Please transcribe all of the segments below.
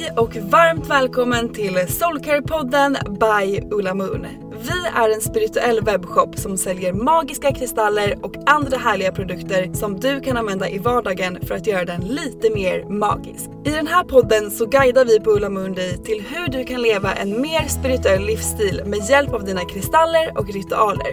Hej och varmt välkommen till Soulcare-podden by Ulla Moon. Vi är en spirituell webbshop som säljer magiska kristaller och andra härliga produkter som du kan använda i vardagen för att göra den lite mer magisk. I den här podden så guidar vi på Ulla Moon dig till hur du kan leva en mer spirituell livsstil med hjälp av dina kristaller och ritualer.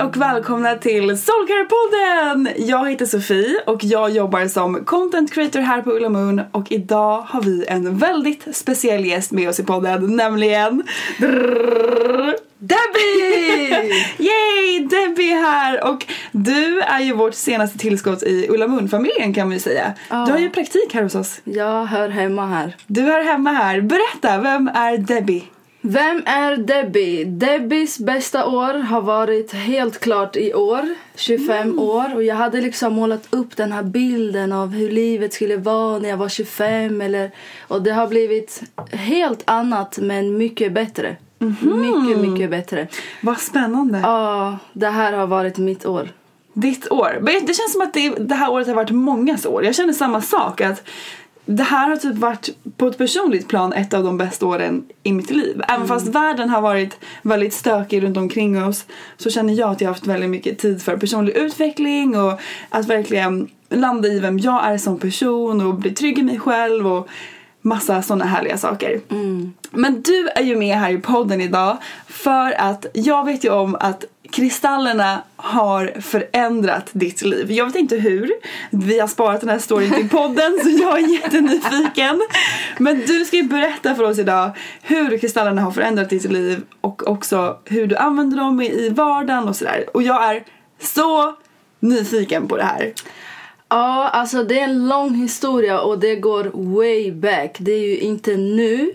Hej och välkomna till Soulcare-podden! Jag heter Sofie och jag jobbar som content creator här på Ulla Moon och idag har vi en väldigt speciell gäst med oss i podden, nämligen Debbie! Yay! Debbie är här och du är ju vårt senaste tillskott i Ulla Moon-familjen kan vi säga. Ja. Du har ju praktik här hos oss. Jag hör hemma här. Du är hemma här. Berätta, vem är Debbie? Vem är Debbie? Debbies bästa år har varit helt klart i år, 25 år. Och jag hade liksom målat upp den här bilden av hur livet skulle vara när jag var 25. Eller, och det har blivit helt annat men mycket bättre. Mycket, mycket bättre. Vad spännande. Ja, det här har varit mitt år. Ditt år. Det känns som att det, det här året har varit mångas år. Jag känner samma sak. att Det här har typ varit på ett personligt plan ett av de bästa åren i mitt liv. Även fast världen har varit väldigt stökig runt omkring oss så känner jag att jag har haft väldigt mycket tid för personlig utveckling och att verkligen landa i vem jag är som person och bli trygg i mig själv och massa sådana härliga saker. Men du är ju med här i podden idag för att jag vet ju om att kristallerna har förändrat ditt liv. Jag vet inte hur. Vi har sparat den här storyn till podden så jag är jättenyfiken. Men du ska ju berätta för oss idag hur kristallerna har förändrat ditt liv och också hur du använder dem i vardagen och sådär. Och jag är så nyfiken på det här. Ja, alltså det är en lång historia och det går way back. Det är ju inte nu.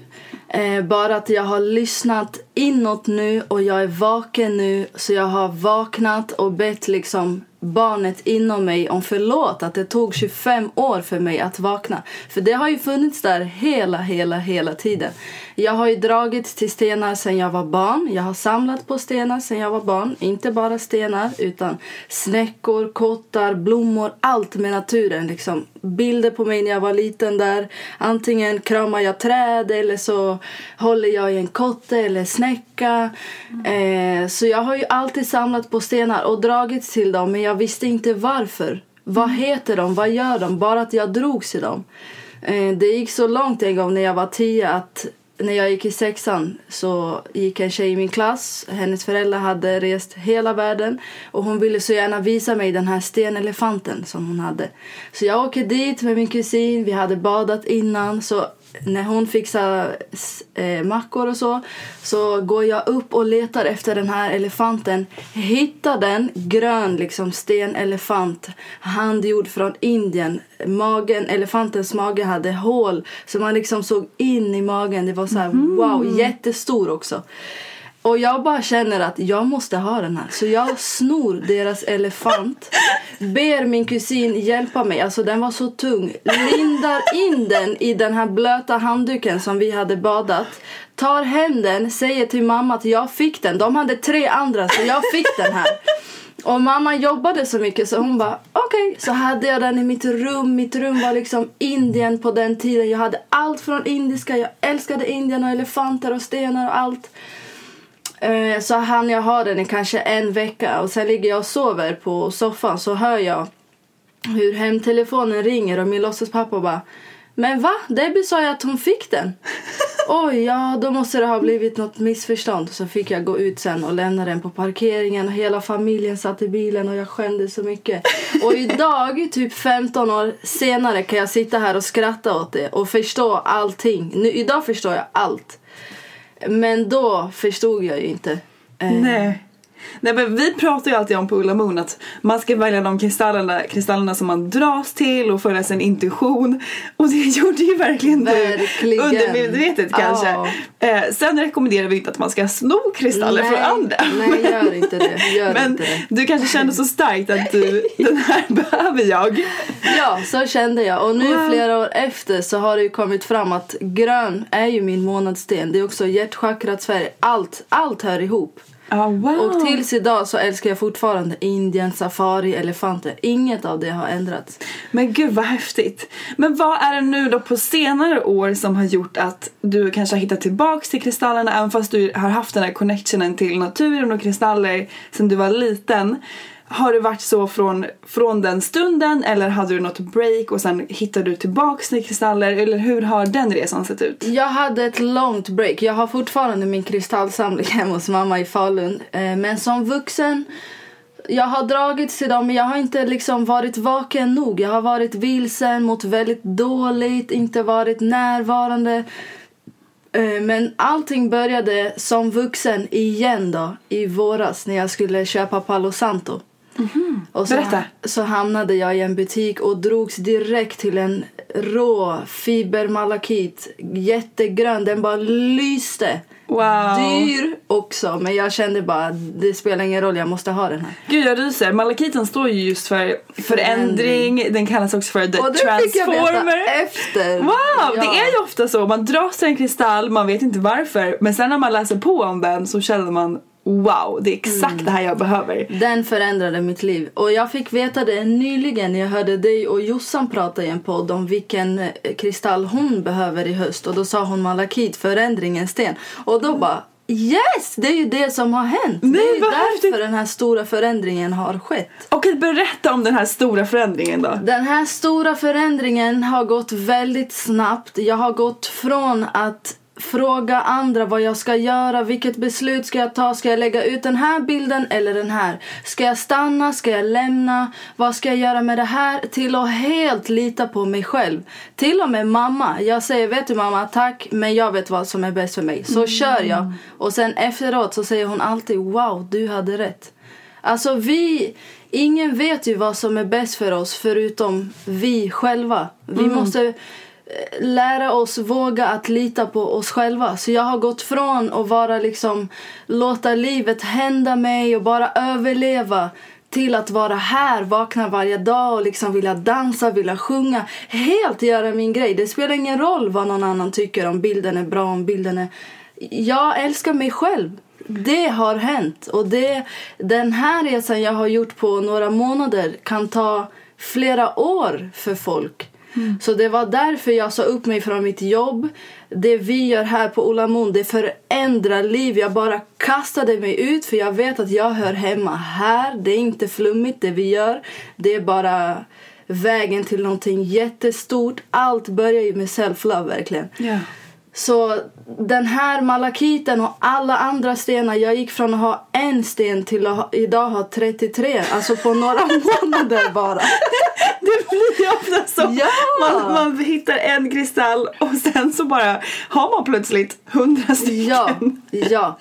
Eh, bara att jag har lyssnat inåt nu och jag är vaken nu. Så jag har vaknat och bett liksom barnet inom mig om förlåt att det tog 25 år för mig att vakna. För det har ju funnits där hela, hela, hela tiden. Jag har ju dragit till stenar sedan jag var barn. Jag har samlat på stenar sedan jag var barn. Inte bara stenar utan snäckor, kottar, blommor, allt med naturen. Liksom. Bilder på mig när jag var liten där. Antingen kramar jag träd eller så håller jag i en kotte eller snäcka. Eh, så jag har ju alltid samlat på stenar och dragit till dem men jag visste inte varför. Vad heter de? Vad gör de? Bara att jag drogs till dem. Eh, det gick så långt en gång när jag var tio att när jag gick i sexan så gick en tjej i min klass. Hennes föräldrar hade rest hela världen och hon ville så gärna visa mig den här stenelefanten som hon hade. Så jag åker dit med min kusin. Vi hade badat innan så när hon fixar eh, mackor och så så går jag upp och letar efter den här elefanten. Hittar den, grön liksom stenelefant, handgjord från Indien. Magen, elefantens mage hade hål så man liksom såg in i magen. Det var så här, wow, jättestor också. Och jag bara känner att jag måste ha den här. Så jag snor deras elefant. Ber min kusin hjälpa mig. Alltså den var så tung. Lindar in den i den här blöta handduken som vi hade badat. Tar hem den, säger till mamma att jag fick den. De hade tre andra så jag fick den här. Och mamma jobbade så mycket så hon bara okej. Okay. Så hade jag den i mitt rum. Mitt rum var liksom Indien på den tiden. Jag hade allt från indiska. Jag älskade Indien och elefanter och stenar och allt. Eh, så hann jag ha den i kanske en vecka och sen ligger jag och sover på soffan så hör jag hur hemtelefonen ringer och min låtsaspappa bara Men va? Debbie sa ju att hon fick den. Oj, ja då måste det ha blivit något missförstånd. Så fick jag gå ut sen och lämna den på parkeringen och hela familjen satt i bilen och jag skämdes så mycket. Och idag, typ 15 år senare kan jag sitta här och skratta åt det och förstå allting. Nu, idag förstår jag allt. Men då förstod jag ju inte. Eh, Nej. Nej men vi pratar ju alltid om på Ulla Moon att man ska välja de kristallerna, kristallerna som man dras till och följa sin intuition. Och det gjorde ju verkligen, Verkligen. du undermedvetet kanske. Ja. Eh, sen rekommenderar vi inte att man ska sno kristaller nej, från andra. Nej, gör inte det. Gör Men inte det. du kanske kände så starkt att du, den här behöver jag. Ja, så kände jag. Och nu Wow. flera år efter så har det ju kommit fram att grön är ju min månadssten. Det är också hjärtchakrats färg. Allt, allt hör ihop. Ah, wow. Och tills idag så älskar jag fortfarande Indien, safari, elefanter. Inget av det har ändrats. Men gud vad häftigt. Men vad är det nu då på senare år som har gjort att du kanske har hittat tillbaks till kristallerna även fast du har haft den här connectionen till naturen och kristaller sedan du var liten. Har det varit så från, från den stunden eller hade du något break och sen hittade du tillbaks till kristaller eller hur har den resan sett ut? Jag hade ett långt break. Jag har fortfarande min kristallsamling hemma hos mamma i Falun. Eh, men som vuxen jag har dragits till dem men jag har inte liksom varit vaken nog. Jag har varit vilsen, mått väldigt dåligt, inte varit närvarande. Eh, men allting började som vuxen igen då, i våras när jag skulle köpa Palo Santo. Och så, Berätta. så hamnade jag i en butik och drogs direkt till en rå fibermalakit. Jättegrön, den bara lyste. Wow. Dyr också, men jag kände bara det spelar ingen roll, jag måste ha den här. Gud jag ryser. Malakiten står ju just för förändring. Den kallas också för the Och det fick jag transformer. efter. Wow, Ja. det är ju ofta så. Man dras till en kristall, man vet inte varför. Men sen när man läser på om den så känner man wow, det är exakt Mm. det här jag behöver. Den förändrade mitt liv. Och jag fick veta det nyligen när jag hörde dig och Jossan prata i en podd om vilken eh, kristall hon behöver i höst. Och då sa hon malakit, förändringens sten. Och då bara yes, det är ju det som har hänt. Nej, det är ju därför häftigt. den här stora förändringen har skett. Att berätta om den här stora förändringen då. Den här stora förändringen har gått väldigt snabbt. Jag har gått från att fråga andra vad jag ska göra, vilket beslut ska jag ta, ska jag lägga ut den här bilden eller den här? Ska jag stanna, ska jag lämna, vad ska jag göra med det här? Till att helt lita på mig själv. Till och med mamma. Jag säger, vet du mamma, tack, men jag vet vad som är bäst för mig. Så kör jag. Och sen efteråt så säger hon alltid, wow, du hade rätt. Alltså vi, ingen vet ju vad som är bäst för oss förutom vi själva. Vi måste eh, lära oss våga att lita på oss själva. Så jag har gått från att vara liksom låta livet hända mig och bara överleva till att vara här, vakna varje dag och liksom vilja dansa, vilja sjunga. Helt göra min grej. Det spelar ingen roll vad någon annan tycker om bilden är bra, om bilden är... Jag älskar mig själv. Det har hänt. Och det, den här resan jag har gjort på några månader kan ta flera år för folk. Så det var därför jag sa upp mig från mitt jobb. Det vi gör här på Olamon, det förändrar liv. Jag bara kastade mig ut för jag vet att jag hör hemma här. Det är inte flummigt det vi gör. Det är bara vägen till någonting jättestort. Allt börjar ju med self-love verkligen. Ja. Så den här malakiten och alla andra stenar, jag gick från att ha en sten till att ha, idag ha 33, alltså på några månader bara. Det blir ofta så. Ja! Man, man hittar en kristall och sen så bara har man plötsligt hundra stycken. Ja, ja.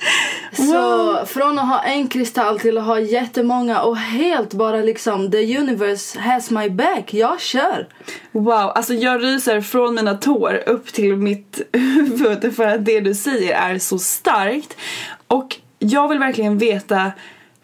Så Wow. från att ha en kristall till att ha jättemånga och helt bara liksom the universe has my back. Jag kör. Wow, alltså jag ryser från mina tår upp till mitt huvud för att det du säger är så starkt. Och jag vill verkligen veta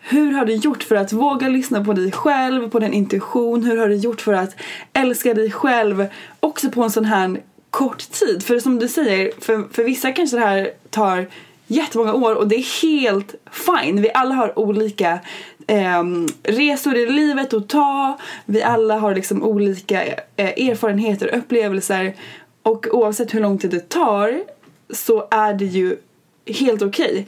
hur har du gjort för att våga lyssna på dig själv, på din intuition? Hur har du gjort för att älska dig själv också på en sån här kort tid? För som du säger, för, för vissa kanske det här tar jättemånga år och det är helt fine. Vi alla har olika eh, resor i livet att ta. Vi alla har liksom olika eh, erfarenheter och upplevelser. Och oavsett hur lång tid det tar så är det ju helt okej.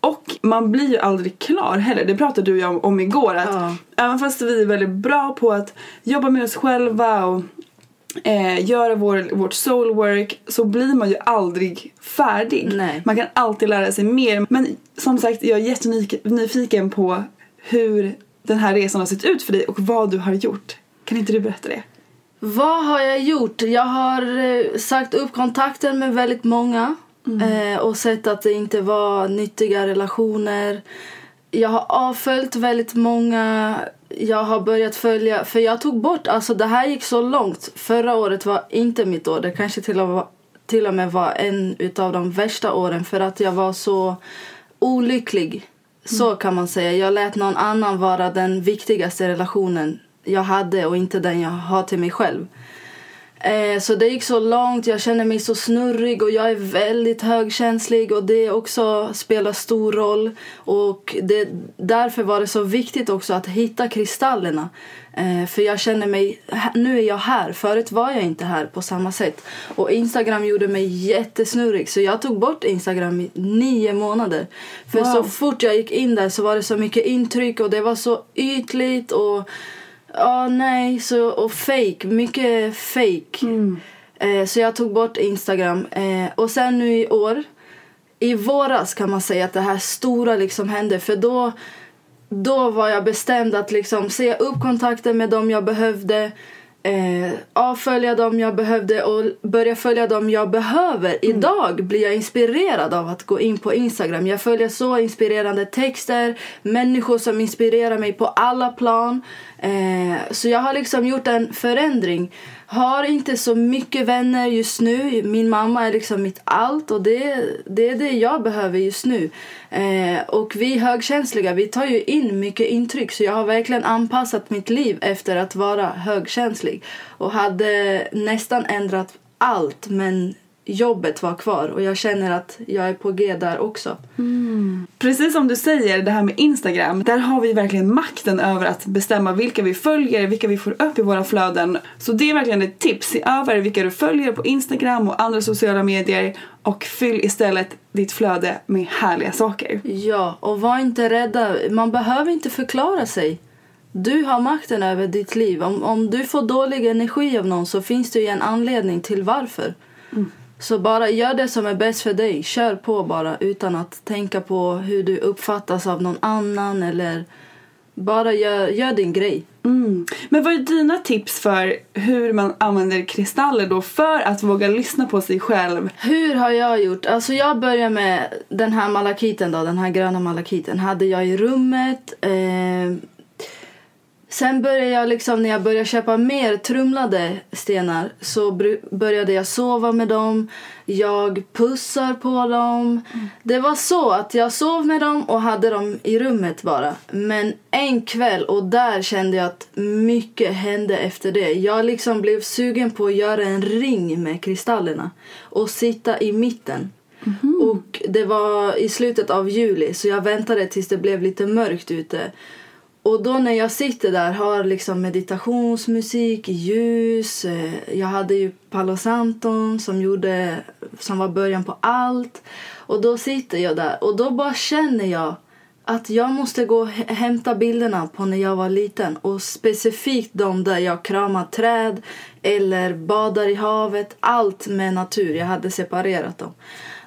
Och man blir ju aldrig klar heller. Det pratade du ju om, om igår. Att Ja. Även fast vi är väldigt bra på att jobba med oss själva och eh, göra vår, vårt soulwork så blir man ju aldrig färdig. Nej. Man kan alltid lära sig mer. Men som sagt, jag är jättenyfiken på hur den här resan har sett ut för dig och vad du har gjort. Kan inte du berätta det? Vad har jag gjort? Jag har eh, sagt upp kontakten med väldigt många eh, och sett att det inte var nyttiga relationer. Jag har avföljt väldigt många. Jag har börjat följa, för jag tog bort, alltså det här gick så långt. Förra året var inte mitt år, det kanske till och med, till och med var en utav de värsta åren för att jag var så olycklig. Så kan man säga. Jag lät någon annan vara den viktigaste relationen jag hade och inte den jag har till mig själv. Eh, så det gick så långt, jag känner mig så snurrig och jag är väldigt högkänslig och det också spelar stor roll. Och det, därför var det så viktigt också att hitta kristallerna. Eh, för jag känner mig, nu är jag här, förut var jag inte här på samma sätt. Och Instagram gjorde mig jättesnurrig så jag tog bort Instagram i nio månader. För Wow. så fort jag gick in där så var det så mycket intryck och det var så ytligt och Ja, nej, så, och fake, mycket fake. Eh, så jag tog bort Instagram. Eh, och sen nu i år, i våras kan man säga att det här stora liksom hände. För då, då var jag bestämd att liksom se upp kontakten med dem jag behövde. Eh, avfölja dem jag behövde och börja följa dem jag behöver. Idag blir jag inspirerad av att gå in på Instagram. Jag följer så inspirerande texter, människor som inspirerar mig på alla plan. Eh, så jag har liksom gjort en förändring. Har inte så mycket vänner just nu. Min mamma är liksom mitt allt och det, det är det jag behöver just nu. Eh, och vi högkänsliga, vi tar ju in mycket intryck så jag har verkligen anpassat mitt liv efter att vara högkänslig. Och hade nästan ändrat allt men jobbet var kvar och jag känner att jag är på G där också. Precis som du säger, det här med Instagram, där har vi verkligen makten över att bestämma vilka vi följer, vilka vi får upp i våra flöden. Så det är verkligen ett tips. Se över vilka du följer på Instagram och andra sociala medier och fyll istället ditt flöde med härliga saker. Ja, och var inte rädda. Man behöver inte förklara sig. Du har makten över ditt liv. Om, om du får dålig energi av någon så finns det ju en anledning till varför. Så bara gör det som är bäst för dig. Kör på bara utan att tänka på hur du uppfattas av någon annan eller bara gör, gör din grej. Mm. Men vad är dina tips för hur man använder kristaller då för att våga lyssna på sig själv? Hur har jag gjort? Alltså jag börjar med den här malakiten då, den här gröna malakiten hade jag i rummet. Eh, sen började jag liksom, när jag började köpa mer trumlade stenar så började jag sova med dem. Jag pussar på dem. Det var så att jag sov med dem och hade dem i rummet bara. Men en kväll, och där kände jag att mycket hände efter det. Jag liksom blev sugen på att göra en ring med kristallerna och sitta i mitten. Och det var i slutet av juli så jag väntade tills det blev lite mörkt ute. Och då när jag sitter där har liksom meditationsmusik, ljus. Eh, jag hade ju Palo Santon som, gjorde, som var början på allt. Och då sitter jag där och då bara känner jag att jag måste gå och hämta bilderna på när jag var liten. Och specifikt de där jag kramar träd eller badar i havet. Allt med natur. Jag hade separerat dem.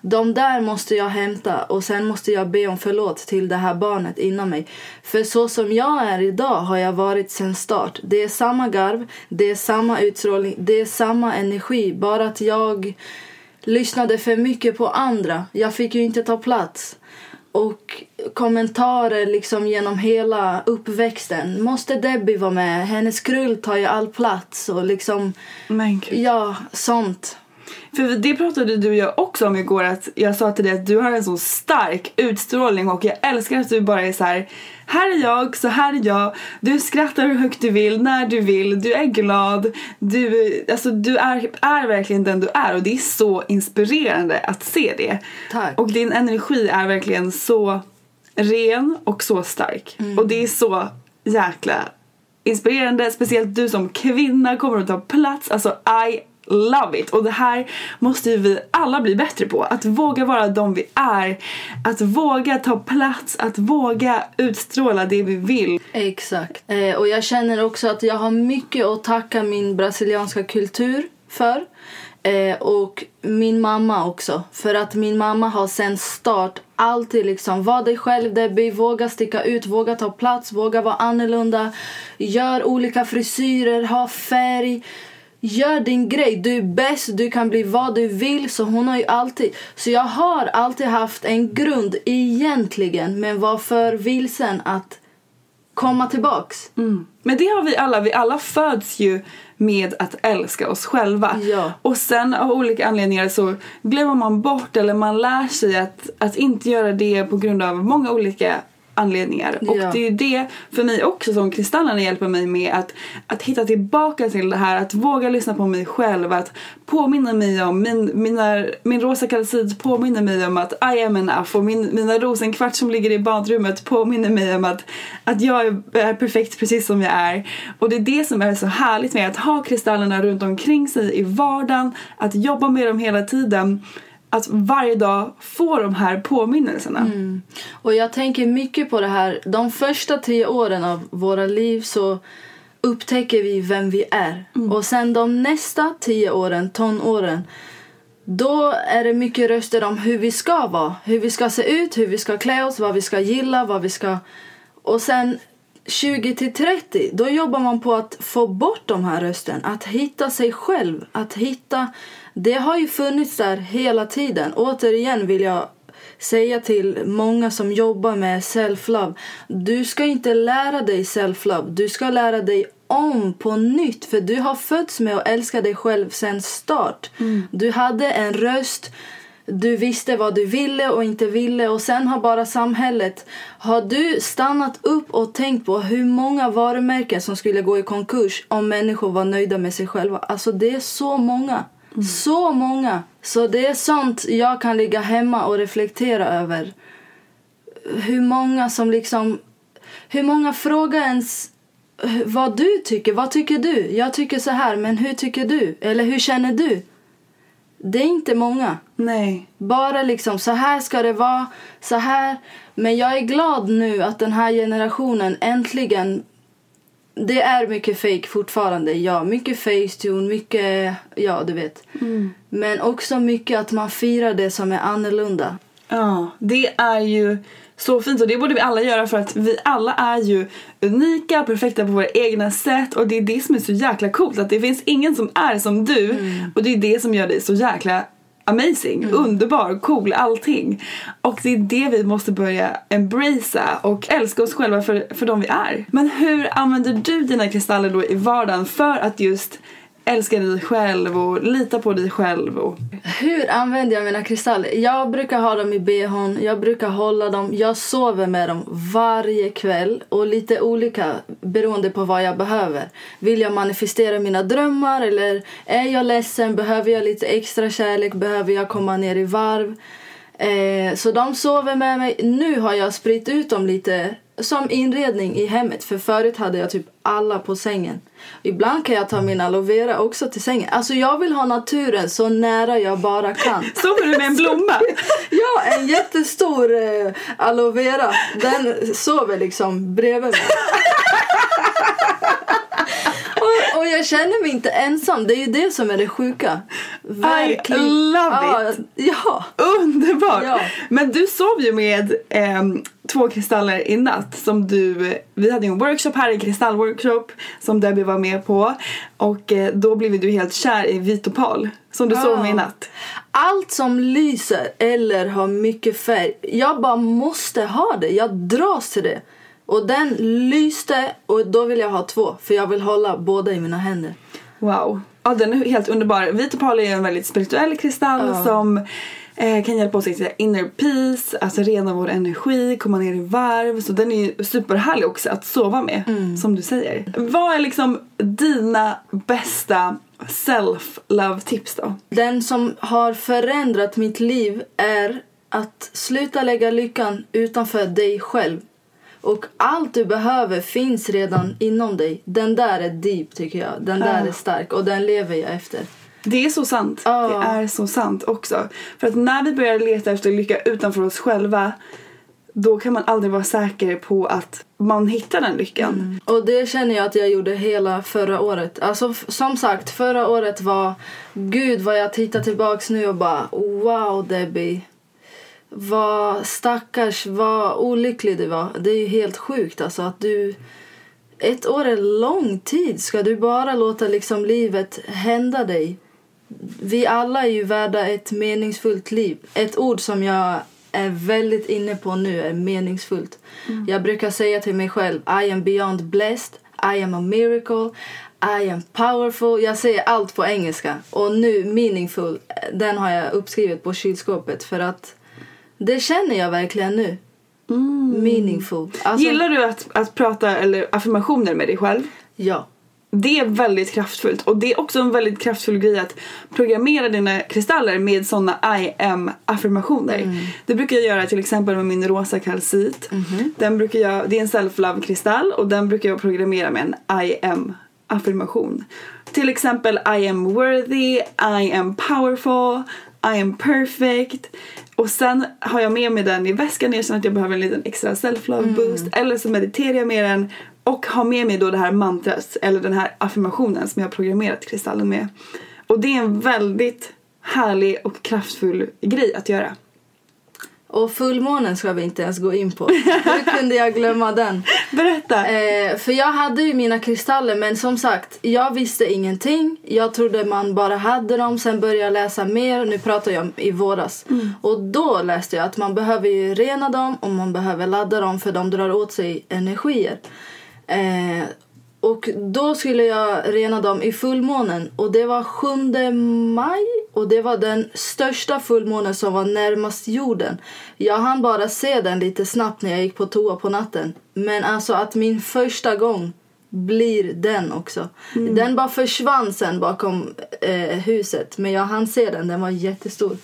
De där måste jag hämta och sen måste jag be om förlåt till det här barnet inom mig. För så som jag är idag har jag varit sen start. Det är samma garv, det är samma utstrålning, det är samma energi. Bara att jag lyssnade för mycket på andra. Jag fick ju inte ta plats. Och kommentarer liksom genom hela uppväxten. Måste Debbie vara med? Hennes krull tar ju all plats. Och liksom, ja, sånt. För det pratade du och jag också om igår att jag sa till dig att du har en så stark utstrålning och jag älskar att du bara är så här. Här är jag, så här är jag. Du skrattar hur högt du vill, när du vill, du är glad. Du, alltså, du är, är verkligen den du är och det är så inspirerande att se det. Tack. Och din energi är verkligen så ren och så stark. Och det är så jäkla inspirerande. Speciellt du som kvinna kommer att ta plats. Alltså I love it. Och det här måste ju vi alla bli bättre på. Att våga vara de vi är. Att våga ta plats. Att våga utstråla det vi vill. Exakt. Eh, och jag känner också att jag har mycket att tacka min brasilianska kultur för. Eh, och min mamma också. För att min mamma har sen start alltid liksom var dig själv Debbie, våga sticka ut, våga ta plats, våga vara annorlunda. Gör olika frisyrer, ha färg. Gör din grej, du är bäst, du kan bli vad du vill. Så hon har ju alltid... Så jag har alltid haft en grund egentligen men var för vilsen att komma tillbaks. Men det har vi alla. Vi alla föds ju med att älska oss själva. Ja. Och sen av olika anledningar så glömmer man bort eller man lär sig att, att inte göra det på grund av många olika anledningar. Och Ja. det är ju det för mig också som kristallerna hjälper mig med att, att hitta tillbaka till det här, att våga lyssna på mig själv, att påminna mig om min, mina, min rosa kalcit påminner mig om att I am enough och min, mina rosenkvart som ligger i badrummet påminner mig om att, att jag är, är perfekt precis som jag är. Och det är det som är så härligt med att ha kristallerna runt omkring sig i vardagen, att jobba med dem hela tiden. Att varje dag få de här påminnelserna. Och jag tänker mycket på det här. De första tio åren av våra liv så upptäcker vi vem vi är. Och sen de nästa tio åren, tonåren, då är det mycket röster om hur vi ska vara. Hur vi ska se ut, hur vi ska klä oss, vad vi ska gilla, vad vi ska... Och sen 20 till 30, då jobbar man på att få bort de här rösten. Att hitta sig själv, att hitta... Det har ju funnits där hela tiden. Återigen vill jag säga till många som jobbar med self-love. Du ska inte lära dig self-love. Du ska lära dig om på nytt. För du har fötts med att älska dig själv sen start. Du hade en röst. Du visste vad du ville och inte ville och sen har bara samhället... Har du stannat upp och tänkt på hur många varumärken som skulle gå i konkurs om människor var nöjda med sig själva? Alltså det är så många. Så många. Så det är sånt jag kan ligga hemma och reflektera över. Hur många som liksom... Hur många frågar ens vad du tycker. Vad tycker du? Jag tycker så här, men hur tycker du? Eller hur känner du? Det är inte många. Nej. Bara liksom så här ska det vara, så här. Men jag är glad nu att den här generationen äntligen det är mycket fake fortfarande, ja. Mycket facetune, mycket, ja du vet. Men också mycket att man firar det som är annorlunda. Ja, det är ju så fint och det borde vi alla göra för att vi alla är ju unika, perfekta på våra egna sätt och det är det som är så jäkla coolt att det finns ingen som är som du och det är det som gör dig så jäkla amazing, underbar, cool, allting. Och det är det vi måste börja embracea och älska oss själva för, för de vi är. Men hur använder du dina kristaller då i vardagen för att just älska dig själv och lita på dig själv och Hur använder jag mina kristaller? Jag brukar ha dem i behån, jag brukar hålla dem, jag sover med dem varje kväll och lite olika beroende på vad jag behöver. Vill jag manifestera mina drömmar eller är jag ledsen? Behöver jag lite extra kärlek? Behöver jag komma ner i varv? Eh, så de sover med mig. Nu har jag spritt ut dem lite som inredning i hemmet. För förut hade jag typ alla på sängen. Ibland kan jag ta min aloe vera också till sängen. Alltså jag vill ha naturen så nära jag bara kan. Sover du med en blomma? ja, en jättestor eh, aloe vera. Den sover liksom bredvid mig. och, och jag känner mig inte ensam. Det är ju det som är det sjuka. I love it! Ja. Underbart! Ja. Men du sov ju med ehm, två kristaller i natt som du, vi hade ju en workshop här, en kristallworkshop som Debbie var med på och eh, då blev du helt kär i vit opal som du sov med i natt. Allt som lyser eller har mycket färg, jag bara måste ha det. Jag dras till det. Och den lyste och då vill jag ha två för jag vill hålla båda i mina händer. Wow. Ja, den är helt underbar. Vit opal är en väldigt spirituell kristall Ja. som eh, kan hjälpa oss i inner peace, alltså rena vår energi, komma ner i varv. Så den är ju superhärlig också att sova med, som du säger. Vad är liksom dina bästa self-love tips då? Den som har förändrat mitt liv är att sluta lägga lyckan utanför dig själv. Och allt du behöver finns redan inom dig. Den där är deep tycker jag. Den där är stark och den lever jag efter. Det är så sant. Ja. Det är så sant också. För att när vi börjar leta efter lycka utanför oss själva då kan man aldrig vara säker på att man hittar den lyckan. Och det känner jag att jag gjorde hela förra året. Alltså som sagt, förra året var gud vad jag tittar tillbaks nu och bara wow Debbie. Vad stackars, vad olycklig du var. Det är ju helt sjukt alltså att du ett år är lång tid. Ska du bara låta liksom livet hända dig? Vi alla är ju värda ett meningsfullt liv. Ett ord som jag är väldigt inne på nu är meningsfullt. Jag brukar säga till mig själv I am beyond blessed, I am a miracle, I am powerful. Jag säger allt på engelska. Och nu meaningful, den har jag uppskrivit på kylskåpet för att det känner jag verkligen nu. Meaningful. Alltså, Gillar du att, att prata eller affirmationer med dig själv? Ja. Det är väldigt kraftfullt och det är också en väldigt kraftfull grej att programmera dina kristaller med såna I am affirmationer. Det brukar jag göra till exempel med min rosa kalcit. Den brukar jag, det är en self-love kristall och den brukar jag programmera med en I am affirmation. Till exempel I am worthy, I am powerful, I am perfect. Och sen har jag med mig den i väskan när jag känner att jag behöver en liten extra self-love boost. Eller så mediterar jag med den och har med mig då det här mantrat eller den här affirmationen som jag har programmerat kristallen med. Och det är en väldigt härlig och kraftfull grej att göra. Och fullmånen ska vi inte ens gå in på. Hur kunde jag glömma den? Berätta! Eh, för jag hade ju mina kristaller men som sagt, jag visste ingenting. Jag trodde man bara hade dem, sen började jag läsa mer. Nu pratar jag om i våras. Och då läste jag att man behöver ju rena dem och man behöver ladda dem för de drar åt sig energier. Eh, och då skulle jag rena dem i fullmånen och det var 7 maj och det var den största fullmånen som var närmast jorden. Jag hann bara se den lite snabbt när jag gick på toa på natten. Men alltså att min första gång blir den också. Den bara försvann sen bakom eh, huset men jag hann se den, den var jättestor.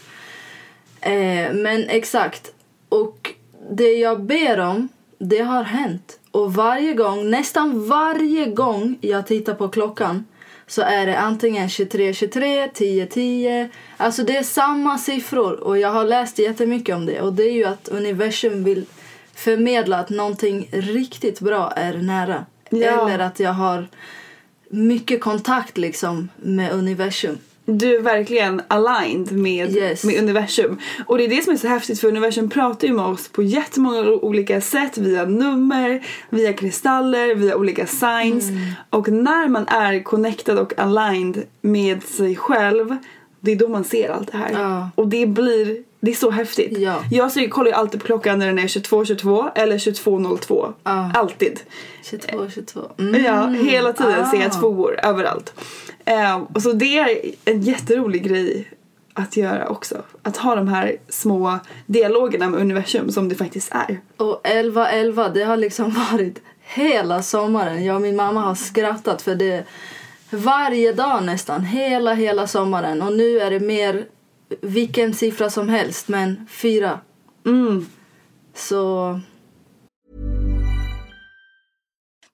Eh, men exakt. Och det jag ber om, det har hänt. Och varje gång, nästan varje gång jag tittar på klockan så är det antingen 23.23, 10.10. Alltså det är samma siffror och jag har läst jättemycket om det. Och det är ju att universum vill förmedla att någonting riktigt bra är nära. Ja. Eller att jag har mycket kontakt liksom med universum. Du är verkligen aligned med, Yes. med universum. Och det är det som är så häftigt för universum pratar ju med oss på jättemånga olika sätt via nummer, via kristaller, via olika signs. Mm. Och när man är connected och aligned med sig själv det är då man ser allt det här. Ja. Och det blir, det är så häftigt. Ja. Jag så kollar ju alltid på klockan när den är 22.22 eller 22.02. Ja. Alltid. 22, 22. Mm. Ja, hela tiden ser jag Ah. tvåor överallt. Eh, och så det är en jätterolig grej att göra också. Att ha de här små dialogerna med universum som det faktiskt är. Och 11-11, det har liksom varit hela sommaren. Jag och min mamma har skrattat för det varje dag nästan. Hela, hela sommaren. Och nu är det mer vilken siffra som helst, men fyra. Mm. Så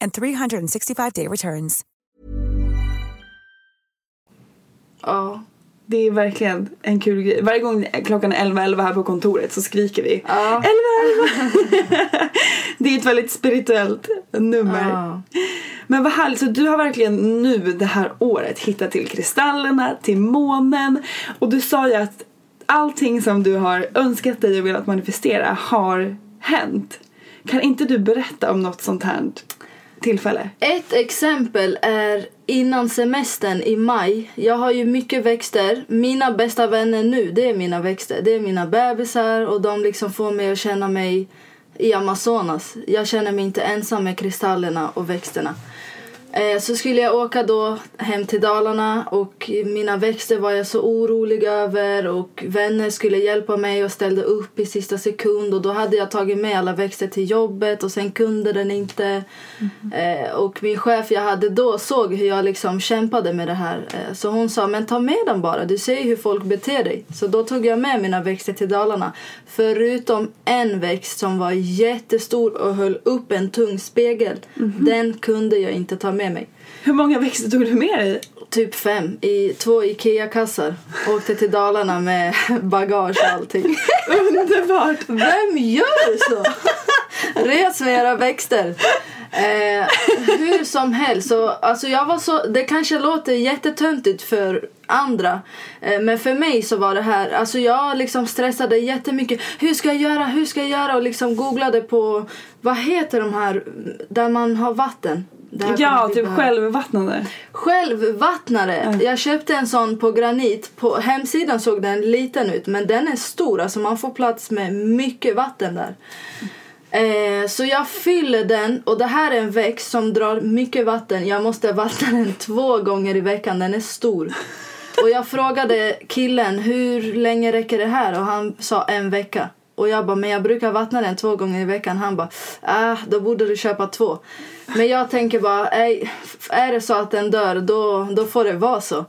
and 365-day returns. Ja. Det är verkligen en kul grej. Varje gång klockan är 11.11 här på kontoret så skriker vi Ja. 11.11! det är ett väldigt spirituellt nummer. Ja. Men vad härligt, så du har verkligen nu det här året hittat till kristallerna, till månen och du sa ju att allting som du har önskat dig och velat manifestera har hänt. Kan inte du berätta om något sånt här tillfälle? Ett exempel är innan semestern i maj. Jag har ju mycket växter. Mina bästa vänner nu, det är mina växter. Det är mina bebisar och de liksom får mig att känna mig i Amazonas. Jag känner mig inte ensam med kristallerna och växterna. Eh, Så skulle jag åka då hem till Dalarna och mina växter var jag så orolig över och vänner skulle hjälpa mig och ställde upp i sista sekund och då hade jag tagit med alla växter till jobbet och sen kunde den inte. Eh, och min chef jag hade då såg hur jag liksom kämpade med det här eh, så hon sa men ta med dem bara, du ser ju hur folk beter dig. Så då tog jag med mina växter till Dalarna förutom en växt som var jättestor och höll upp en tung spegel. Den kunde jag inte ta med mig. Hur många växter tog du med dig? Typ fem i två Ikea-kassar. Åkte till Dalarna med bagage och allting. Underbart! Vem gör så? Res med era växter. Eh, hur som helst, så, alltså jag var så, det kanske låter jättetöntigt för andra. Eh, men för mig så var det här, alltså jag liksom stressade jättemycket. Hur ska jag göra, hur ska jag göra? Och liksom googlade på, vad heter de här där man har vatten? Ja, typ behöva. självvattnande. Självvattnare. Jag köpte en sån på granit. På hemsidan såg den liten ut men den är stor. Alltså man får plats med mycket vatten där. Eh, så jag fyller den och det här är en växt som drar mycket vatten. Jag måste vattna den två gånger i veckan. Den är stor. Och jag frågade killen hur länge räcker det här och han sa en vecka. Och jag bara, men jag brukar vattna den två gånger i veckan. Han bara, ah, då borde du köpa två. Men jag tänker bara, är det så att den dör, då, då får det vara så.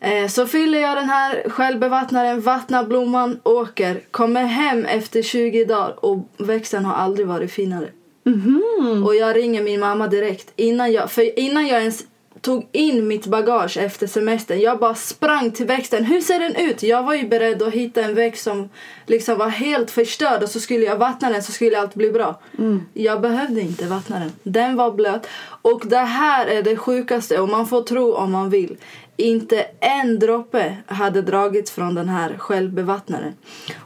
Eh, så fyller jag den här självbevattnaren, vattnar blomman, åker, kommer hem efter 20 dagar och växten har aldrig varit finare. Och jag ringer min mamma direkt. Innan jag, för innan jag ens tog in mitt bagage efter semestern. Jag bara sprang till växten. Hur ser den ut? Jag var ju beredd att hitta en växt som liksom var helt förstörd och så skulle jag vattna den så skulle allt bli bra. Jag behövde inte vattna den. Den var blöt. Och det här är det sjukaste och man får tro om man vill. Inte en droppe hade dragits från den här självbevattnaren.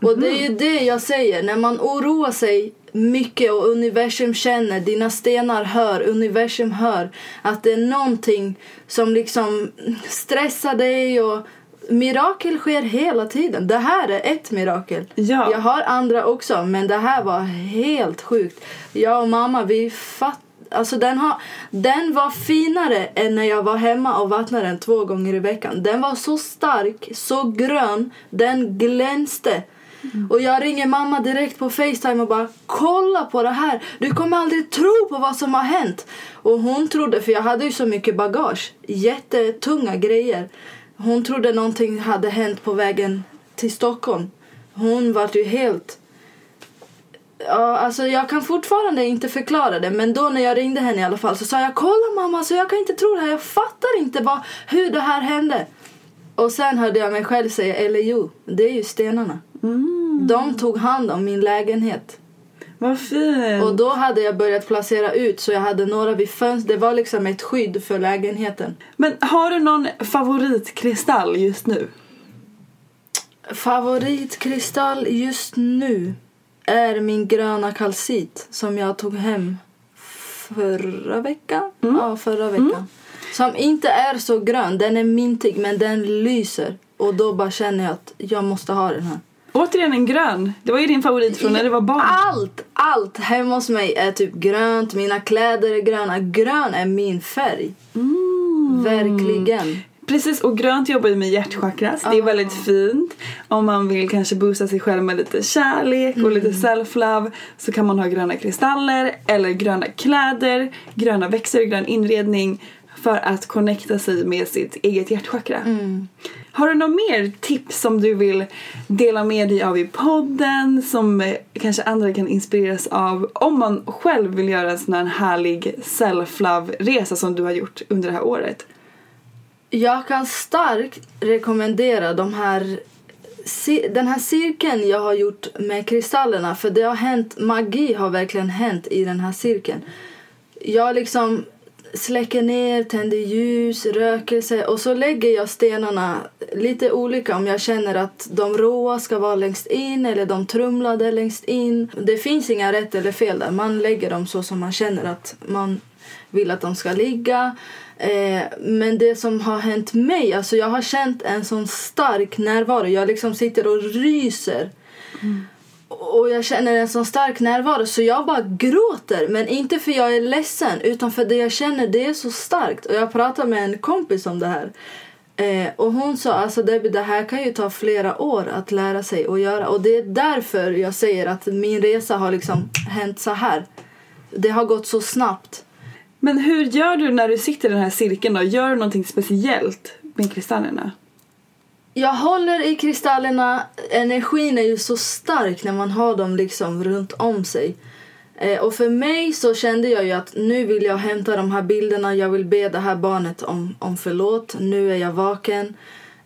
Och det är ju det jag säger. När man oroar sig mycket och universum känner, dina stenar hör, universum hör att det är någonting som liksom stressar dig och mirakel sker hela tiden. Det här är ett mirakel. Ja. Jag har andra också men det här var helt sjukt. Jag och mamma vi fatt Alltså den, har, den var finare än när jag var hemma och vattnade den två gånger i veckan. Den var så stark, så grön, den glänste. Mm. Och jag ringer mamma direkt på Facetime och bara kolla på det här. Du kommer aldrig tro på vad som har hänt. Och hon trodde, för jag hade ju så mycket bagage, jättetunga grejer. Hon trodde någonting hade hänt på vägen till Stockholm. Hon var ju helt... Ja, alltså jag kan fortfarande inte förklara det men då när jag ringde henne i alla fall så sa jag kolla mamma så jag kan inte tro det här, jag fattar inte vad, hur det här hände. Och sen hörde jag mig själv säga, eller jo, det är ju stenarna. De tog hand om min lägenhet. Vad fint. Och då hade jag börjat placera ut så jag hade några vid fönstret. Det var liksom ett skydd för lägenheten. Men har du någon favoritkristall just nu? Favoritkristall just nu är min gröna kalcit som jag tog hem förra veckan. Ja, förra veckan. Som inte är så grön. Den är mintig men den lyser. Och då bara känner jag att jag måste ha den här. Återigen en grön. Det var ju din favorit från när du var barn. Allt, allt hemma hos mig är typ grönt. Mina kläder är gröna. Grön är min färg. Verkligen. Precis, och grönt jobbar ju med hjärtchakras. Det är väldigt fint. Om man vill kanske boosta sig själv med lite kärlek och lite self-love så kan man ha gröna kristaller eller gröna kläder, gröna växter, grön inredning för att connecta sig med sitt eget hjärtchakra. Har du något mer tips som du vill dela med dig av i podden som eh, kanske andra kan inspireras av om man själv vill göra en sån här härlig self-love-resa som du har gjort under det här året? Jag kan starkt rekommendera de här, den här cirkeln jag har gjort med kristallerna. För det har hänt, magi har verkligen hänt i den här cirkeln. Jag liksom släcker ner, tänder ljus, rökelse och så lägger jag stenarna lite olika om jag känner att de råa ska vara längst in eller de trumlade längst in. Det finns inga rätt eller fel där. Man lägger dem så som man känner att man vill att de ska ligga. Eh, men det som har hänt mig, alltså jag har känt en sån stark närvaro. Jag liksom sitter och ryser. Mm. Och jag känner en sån stark närvaro så jag bara gråter. Men inte för jag är ledsen utan för det jag känner det är så starkt. Och jag pratade med en kompis om det här. Eh, och hon sa alltså Debbie det här kan ju ta flera år att lära sig att göra. Och det är därför jag säger att min resa har liksom hänt så här. Det har gått så snabbt. Men hur gör du när du sitter i den här cirkeln då? Gör du någonting speciellt med kristallerna? Jag håller i kristallerna. Energin är ju så stark när man har dem liksom runt om sig. Eh, och för mig så kände jag ju att nu vill jag hämta de här bilderna. Jag vill be det här barnet om, om förlåt. Nu är jag vaken.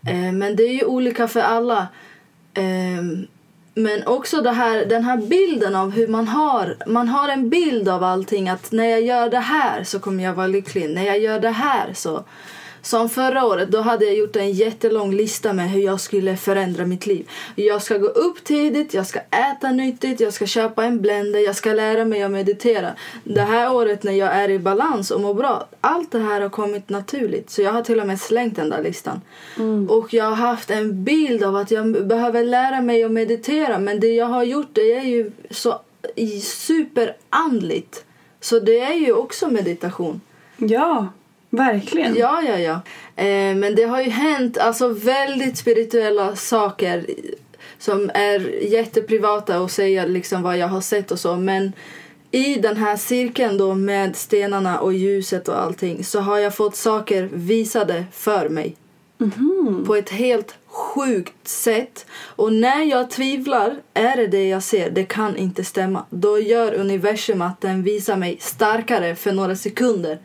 Eh, men det är ju olika för alla. Eh, men också det här, den här bilden av hur man har, man har en bild av allting. Att när jag gör det här så kommer jag vara lycklig. När jag gör det här så... Som förra året, då hade jag gjort en jättelång lista med hur jag skulle förändra mitt liv. Jag ska gå upp tidigt, jag ska äta nyttigt, jag ska köpa en blender, jag ska lära mig att meditera. Det här året när jag är i balans och mår bra, allt det här har kommit naturligt. Så jag har till och med slängt den där listan. Och jag har haft en bild av att jag behöver lära mig att meditera. Men det jag har gjort det är ju så superandligt. Så det är ju också meditation. Ja, verkligen. Ja, ja, ja. Eh, men det har ju hänt alltså väldigt spirituella saker. som är jätteprivata och säga liksom vad jag har sett och så. Men i den här cirkeln då med stenarna och ljuset och allting så har jag fått saker visade för mig. På ett helt sjukt sätt. Och när jag tvivlar, är det det jag ser? Det kan inte stämma. Då gör universum att den visar mig starkare för några sekunder.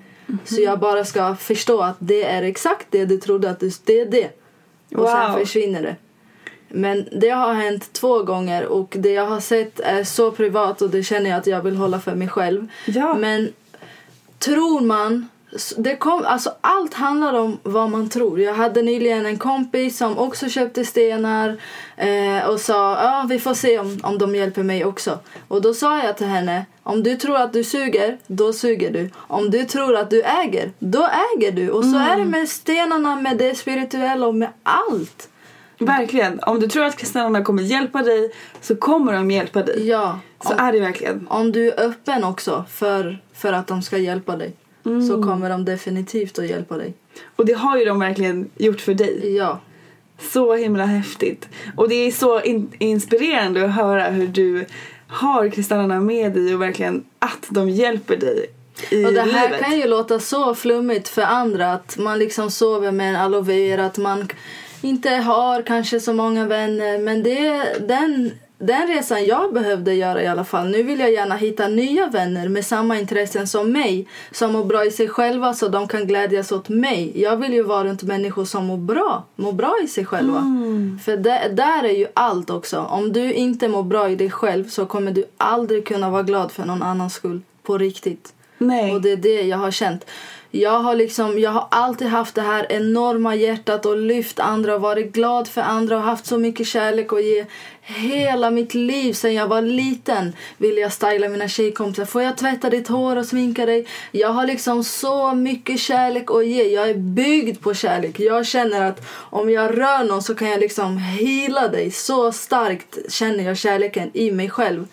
Så jag bara ska förstå att det är exakt det du trodde att du, det är det. Och sen Wow. försvinner det. Men det har hänt två gånger och det jag har sett är så privat och det känner jag att jag vill hålla för mig själv. Ja. Men tror man det kom, alltså allt handlar om vad man tror. Jag hade nyligen en kompis som också köpte stenar eh, och sa ja vi får se om, om de hjälper mig också. Och då sa jag till henne om du tror att du suger, då suger du. Om du tror att du äger, då äger du. Och så är det med stenarna, med det spirituella och med allt. Verkligen. Om du tror att kristianerna kommer hjälpa dig så kommer de hjälpa dig. Ja, Så är det verkligen. om du är öppen också för, för att de ska hjälpa dig så kommer de definitivt att hjälpa dig. Och det har ju de verkligen gjort för dig. Ja. Så himla häftigt. Och det är så in- inspirerande att höra hur du har kristallerna med dig och verkligen att de hjälper dig i Och det här livet. kan ju låta så flummigt för andra att man liksom sover med en aloe vera, att man inte har kanske så många vänner men det är den, den resan jag behövde göra i alla fall. Nu vill jag gärna hitta nya vänner med samma intressen som mig som mår bra i sig själva så de kan glädjas åt mig. Jag vill ju vara runt människor som mår bra, mår bra i sig själva. För det, där är ju allt också. Om du inte mår bra i dig själv så kommer du aldrig kunna vara glad för någon annans skull på riktigt. Nej. Och det är det jag har känt. Jag har, liksom, jag har alltid haft det här enorma hjärtat och lyft andra och varit glad för andra och haft så mycket kärlek att ge. Hela mitt liv sedan jag var liten vill jag styla mina tjejkompisar. Får jag tvätta ditt hår och sminka dig? Jag har liksom så mycket kärlek att ge. Jag är byggd på kärlek. Jag känner att om jag rör någon så kan jag liksom hila dig. Så starkt känner jag kärleken i mig själv.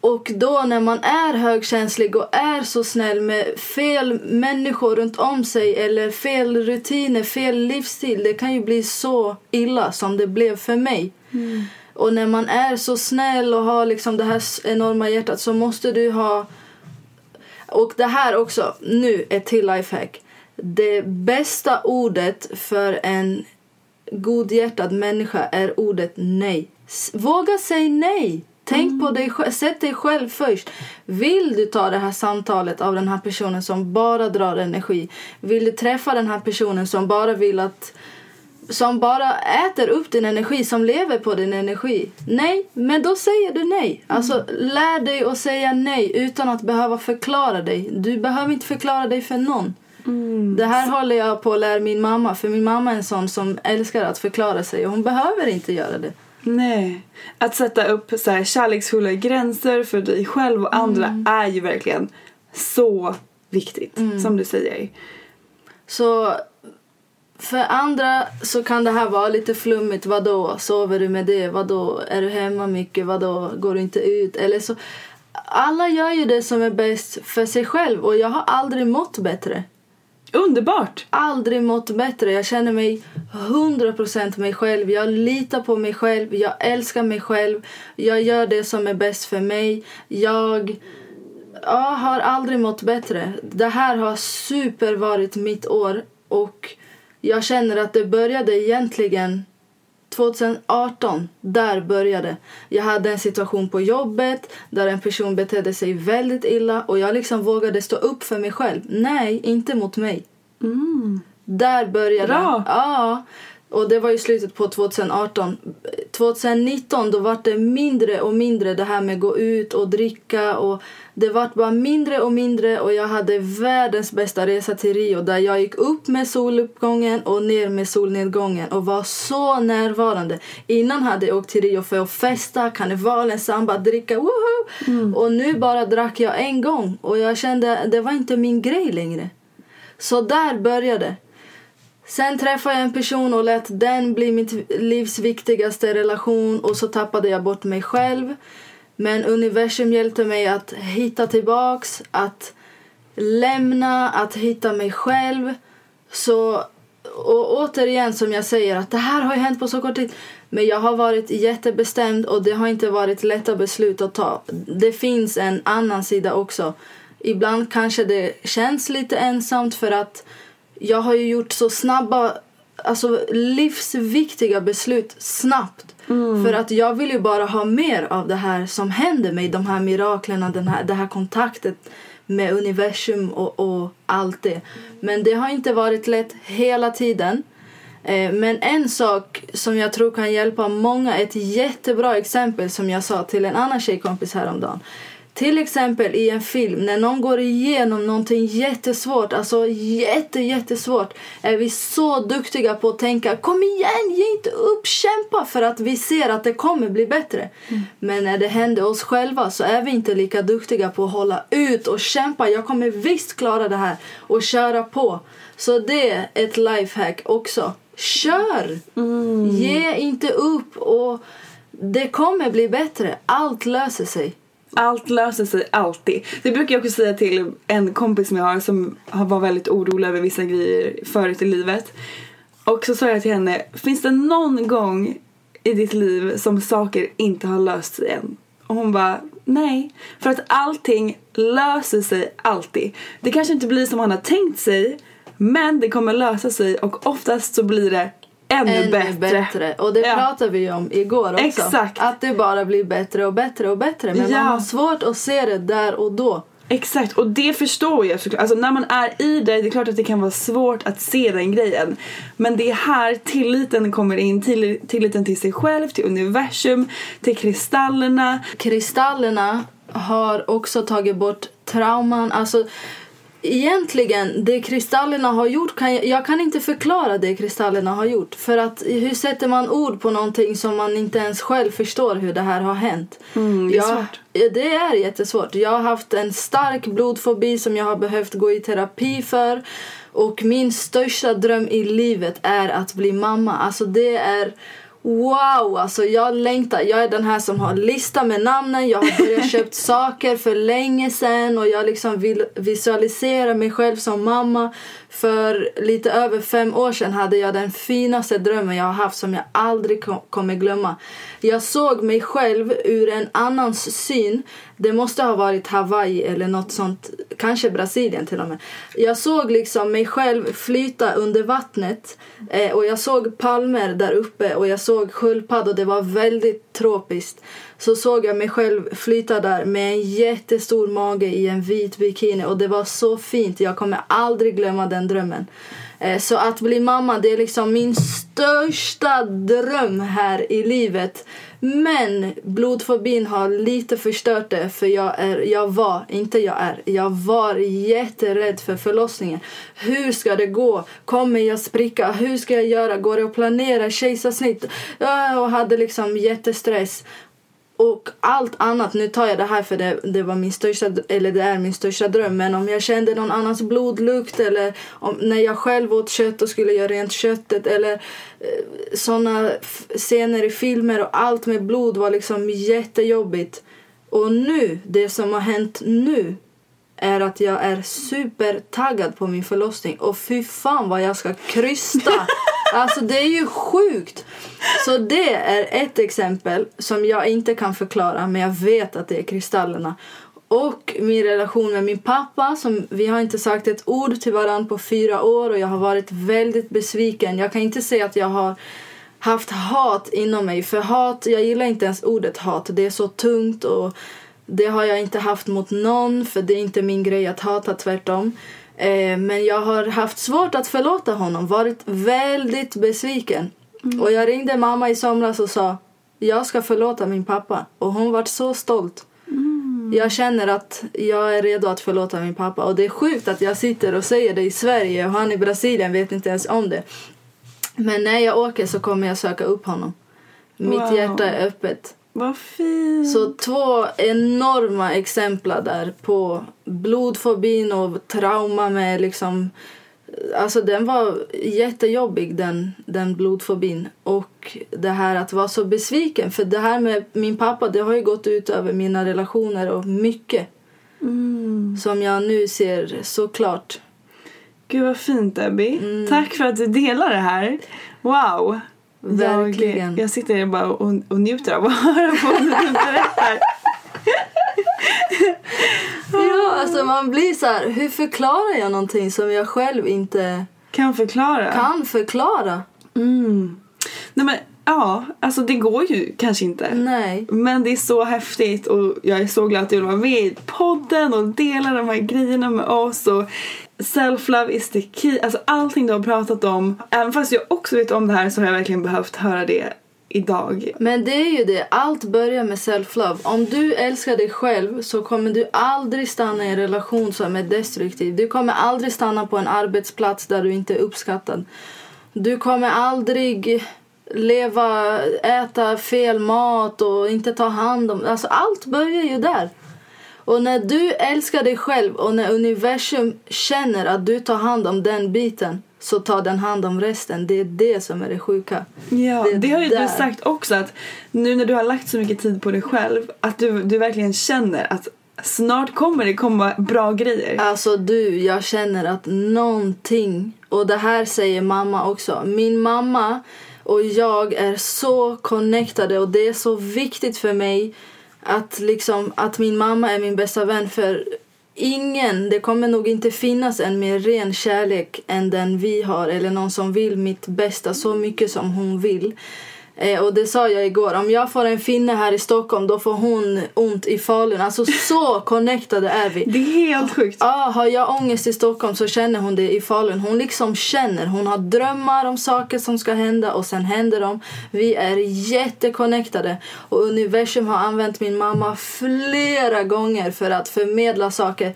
Och då när man är högkänslig och är så snäll med fel människor runt om sig eller fel rutiner, fel livsstil, det kan ju bli så illa som det blev för mig. Mm. Och när man är så snäll och har liksom det här enorma hjärtat så måste du ha... Och det här också, nu ett till lifehack. Det bästa ordet för en godhjärtad människa är ordet nej. Våga säga nej. Tänk på dig själv. Sätt dig själv först. Vill du ta det här samtalet av den här personen som bara drar energi? Vill du träffa den här personen som bara vill att som bara äter upp din energi, som lever på din energi. Nej, men då säger du nej. Alltså, lär dig att säga nej utan att behöva förklara dig. Du behöver inte förklara dig för någon. Det här håller jag på att lära min mamma, för min mamma är en sån som älskar att förklara sig och hon behöver inte göra det. Nej. Att sätta upp så här kärleksfulla gränser för dig själv och andra Mm. är ju verkligen så viktigt. Som du säger. Så för andra så kan det här vara lite flummigt. Vadå, sover du med det? Vadå, är du hemma mycket? Vadå, går du inte ut? Eller så. Alla gör ju det som är bäst för sig själv och jag har aldrig mått bättre. Underbart! Aldrig mått bättre. Jag känner mig 100% mig själv. Jag litar på mig själv. Jag älskar mig själv. Jag gör det som är bäst för mig. Jag ja, har aldrig mått bättre. Det här har super varit mitt år och jag känner att det började egentligen 2018, där började. Jag hade en situation på jobbet där en person betedde sig väldigt illa och jag liksom vågade stå upp för mig själv. Nej, inte mot mig. Där började Bra. Ja. Och det var i slutet på 2018. 2019 då var det mindre och mindre det här med gå ut och dricka och det var bara mindre och mindre och jag hade världens bästa resa till Rio där jag gick upp med soluppgången och ner med solnedgången och var så närvarande. Innan hade jag åkt till Rio för att festa, karnevalen, samba, dricka, woho! Och nu bara drack jag en gång och jag kände det var inte min grej längre. Så där började Sen träffade jag en person och lät den bli mitt livs viktigaste relation och så tappade jag bort mig själv. Men universum hjälpte mig att hitta tillbaks, att lämna, att hitta mig själv. Så, och återigen som jag säger att det här har ju hänt på så kort tid. Men jag har varit jättebestämd och det har inte varit lätta beslut att ta. Det finns en annan sida också. Ibland kanske det känns lite ensamt för att jag har ju gjort så snabba, alltså livsviktiga beslut snabbt. För att jag vill ju bara ha mer av det här som händer mig, de här miraklerna, den här, det här kontaktet med universum och, och allt det. Men det har inte varit lätt hela tiden. Eh, Men en sak som jag tror kan hjälpa många, ett jättebra exempel som jag sa till en annan tjejkompis häromdagen. Till exempel i en film, när någon går igenom någonting jättesvårt, alltså jätte, jättesvårt, är vi så duktiga på att tänka kom igen, ge inte upp, kämpa för att vi ser att det kommer bli bättre. Men när det händer oss själva så är vi inte lika duktiga på att hålla ut och kämpa. Jag kommer visst klara det här och köra på. Så det är ett lifehack också. Kör! Ge inte upp och det kommer bli bättre. Allt löser sig. Allt löser sig alltid. Det brukar jag också säga till en kompis som jag har som var väldigt orolig över vissa grejer förut i livet. Och så sa jag till henne, finns det någon gång i ditt liv som saker inte har löst sig än? Och hon bara, nej. För att allting löser sig alltid. Det kanske inte blir som man har tänkt sig, men det kommer lösa sig och oftast så blir det ännu, Ännu bättre. bättre. Och det Ja. pratade vi om igår också. Exakt. Att det bara blir bättre och bättre och bättre. Men Ja. man har svårt att se det där och då. Exakt, och det förstår jag såklart. Alltså när man är i det, det är klart att det kan vara svårt att se den grejen. Men det är här tilliten kommer in, till, tilliten till sig själv, till universum, till kristallerna. Kristallerna har också tagit bort trauman. Alltså, egentligen, det kristallerna har gjort, kan jag, jag kan inte förklara det kristallerna har gjort. För att hur sätter man ord på någonting som man inte ens själv förstår hur det här har hänt? Mm, det är jag, svårt. Det är jättesvårt. Jag har haft en stark blodfobi som jag har behövt gå i terapi för. Och min största dröm i livet är att bli mamma. Alltså det är wow, alltså jag längtar. Jag är den här som har lista med namnen. Jag har börjat köpt saker för länge sedan och jag liksom vill visualisera mig själv som mamma. För lite över fem år sedan hade jag den finaste drömmen jag har haft som jag aldrig kom- kommer glömma. Jag såg mig själv ur en annans syn. Det måste ha varit Hawaii eller något sånt, kanske Brasilien till och med. Jag såg liksom mig själv flyta under vattnet eh, och jag såg palmer där uppe och jag såg sköldpaddor. Det var väldigt tropiskt. Så såg jag mig själv flyta där med en jättestor mage i en vit bikini och det var så fint. Jag kommer aldrig glömma den drömmen. Eh, så att bli mamma det är liksom min största dröm här i livet. Men blodfobin har lite förstört det för jag, är, jag var, inte jag är, jag var jätterädd för förlossningen. Hur ska det gå? Kommer jag spricka? Hur ska jag göra? Går det att planera kejsarsnitt? Jag hade liksom jättestress. Och allt annat, nu tar jag det här för det, det var min största, eller det är min största dröm. Men om jag kände någon annans blodlukt eller om, när jag själv åt kött och skulle göra rent köttet eller eh, såna scener i filmer och allt med blod var liksom jättejobbigt. Och nu, det som har hänt nu är att jag är supertaggad på min förlossning och fy fan vad jag ska krysta. Alltså det är ju sjukt. Så det är ett exempel som jag inte kan förklara men jag vet att det är kristallerna. Och min relation med min pappa, som vi har inte sagt ett ord till varandra på fyra år och jag har varit väldigt besviken. Jag kan inte säga att jag har haft hat inom mig. För hat, jag gillar inte ens ordet hat. Det är så tungt och det har jag inte haft mot någon för det är inte min grej att hata, tvärtom. Eh, men jag har haft svårt att förlåta honom, varit väldigt besviken. Och jag ringde mamma i somras och sa jag ska förlåta min pappa. Och hon var så stolt. Jag känner att jag är redo att förlåta min pappa. Och det är sjukt att jag sitter och säger det i Sverige och han i Brasilien vet inte ens om det. Men när jag åker så kommer jag söka upp honom. Mitt Wow. hjärta är öppet. Vad fint. Så två enorma exempel där på blodfobin och trauma med liksom... Alltså den var jättejobbig den, den blodfobin. Och det här att vara så besviken. För det här med min pappa det har ju gått ut över mina relationer och mycket. Som jag nu ser såklart. Gud vad fint Debbie. Mm. Tack för att du delar det här. Wow. Verkligen. Jag, jag sitter bara och, och njuter av att höra på du berättar. Ja, alltså man blir så här, hur förklarar jag någonting som jag själv inte Kan förklara. kan förklara? Nej men ja, alltså det går ju kanske inte. Nej. Men det är så häftigt och jag är så glad att du vara med i podden och dela de här grejerna med oss. Och self-love is the key. Alltså allting du har pratat om. Även fast jag också vet om det här så har jag verkligen behövt höra det idag. Men det är ju det, allt börjar med self-love. Om du älskar dig själv så kommer du aldrig stanna i en relation som är destruktiv. Du kommer aldrig stanna på en arbetsplats där du inte är uppskattad. Du kommer aldrig leva, äta fel mat och inte ta hand om... Alltså allt börjar ju där. Och när du älskar dig själv och när universum känner att du tar hand om den biten så tar den hand om resten. Det är det som är det sjuka. Ja, Det det, har ju där. du sagt också att nu när du har lagt så mycket tid på dig själv att du, du verkligen känner att snart kommer det komma bra grejer. Alltså du, jag känner att någonting, och det här säger mamma också. Min mamma och jag är så connectade och det är så viktigt för mig att, liksom, att min mamma är min bästa vän för ingen, det kommer nog inte finnas en mer ren kärlek än den vi har eller någon som vill mitt bästa så mycket som hon vill. Eh, och det sa jag igår, om jag får en finne här i Stockholm då får hon ont i Falun. Alltså så connectade är vi. Det är helt sjukt. Ja, har jag ångest i Stockholm så känner hon det i Falun. Hon liksom känner, hon har drömmar om saker som ska hända och sen händer de. Vi är jätteconnectade och universum har använt min mamma flera gånger för att förmedla saker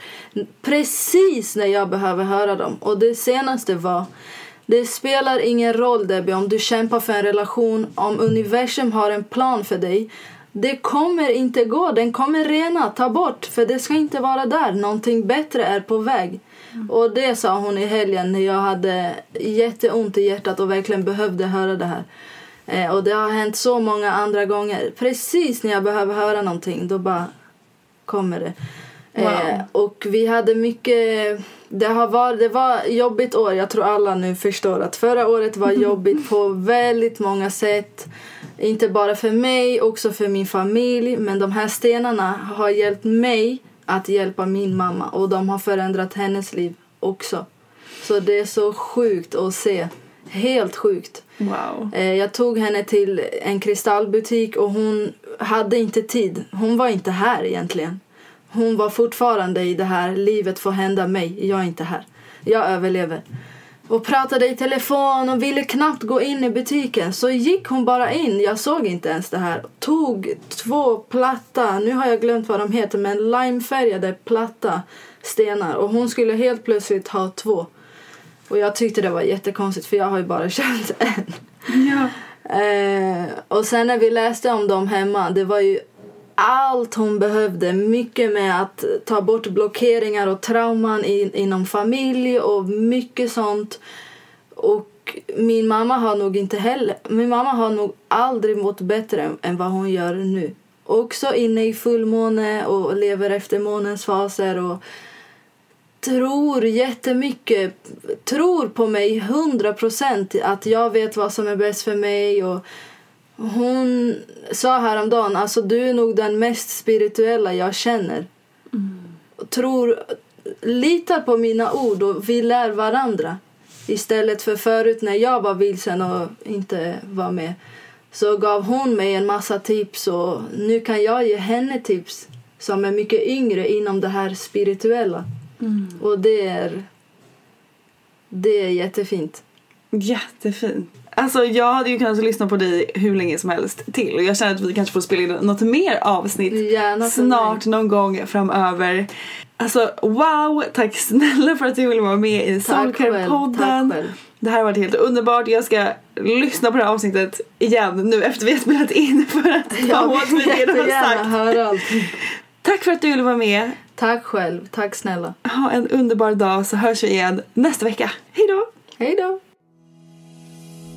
precis när jag behöver höra dem. Och det senaste var det spelar ingen roll Debbie om du kämpar för en relation, om universum har en plan för dig. Det kommer inte gå, den kommer rena, ta bort för det ska inte vara där. Någonting bättre är på väg. Och det sa hon i helgen när jag hade jätteont i hjärtat och verkligen behövde höra det här. Eh, och det har hänt så många andra gånger. Precis när jag behöver höra någonting då bara kommer det. Eh, och vi hade mycket... Det, har varit, det var jobbigt år. Jag tror alla nu förstår att förra året var jobbigt på väldigt många sätt. Inte bara för mig, också för min familj. Men de här stenarna har hjälpt mig att hjälpa min mamma. Och de har förändrat hennes liv också. Så det är så sjukt att se. Helt sjukt. Wow. Eh, Jag tog henne till en kristallbutik och hon hade inte tid. Hon var inte här egentligen. Hon var fortfarande i det här livet får hända mig. Jag är inte här. Jag överlever. Och pratade i telefon och ville knappt gå in i butiken. Så gick hon bara in. Jag såg inte ens det här. Tog två platta, nu har jag glömt vad de heter, men limefärgade platta stenar. Och hon skulle helt plötsligt ha två. Och jag tyckte det var jättekonstigt för jag har ju bara köpt en. Ja. Eh, och sen när vi läste om dem hemma, det var ju allt hon behövde. Mycket med att ta bort blockeringar och trauman in, inom familj och mycket sånt. Och min mamma har nog inte heller, min mamma har nog aldrig mått bättre än, än vad hon gör nu. Också inne i fullmåne och lever efter månens faser och tror jättemycket, tror på mig hundra procent att jag vet vad som är bäst för mig och hon sa häromdagen, alltså du är nog den mest spirituella jag känner. Tror, litar på mina ord och vi lär varandra. Istället för förut när jag var vilsen och inte var med. Så gav hon mig en massa tips och nu kan jag ge henne tips som är mycket yngre inom det här spirituella. Och det är, det är jättefint. Jättefint. Alltså jag hade ju kunnat lyssna på dig hur länge som helst till och jag känner att vi kanske får spela in något mer avsnitt Gärna snart någon gång framöver. Alltså wow, tack snälla för att du ville vara med i själv. Det här har varit helt underbart. Jag ska lyssna på det här avsnittet igen nu efter vi har spelat in för att ta Jag åt mig det du har sagt. höra allting. Tack för att du ville vara med. Tack själv. Tack snälla. Ha en underbar dag så hörs vi igen nästa vecka. Hej då! Hej då.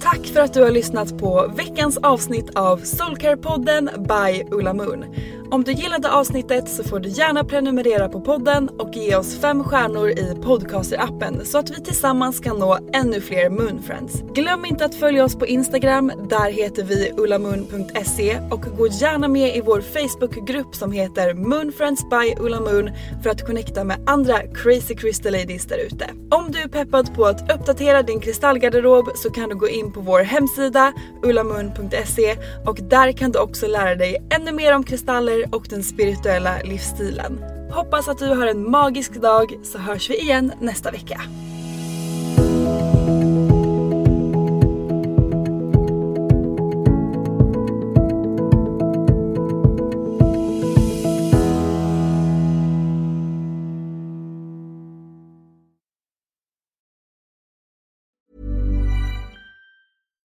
Tack för att du har lyssnat på veckans avsnitt av Soulcare-podden by Ulla Moon. Om du gillade avsnittet så får du gärna prenumerera på podden och ge oss fem stjärnor i podcaster-appen så att vi tillsammans kan nå ännu fler Moonfriends. Glöm inte att följa oss på Instagram, där heter vi ullamoon.se och gå gärna med i vår Facebookgrupp som heter Moonfriends by Ulla Moon för att connecta med andra crazy crystal ladies där ute. Om du är peppad på att uppdatera din kristallgarderob så kan du gå in på vår hemsida ullamun.se och där kan du också lära dig ännu mer om kristaller och den spirituella livsstilen. Hoppas att du har en magisk dag så hörs vi igen nästa vecka.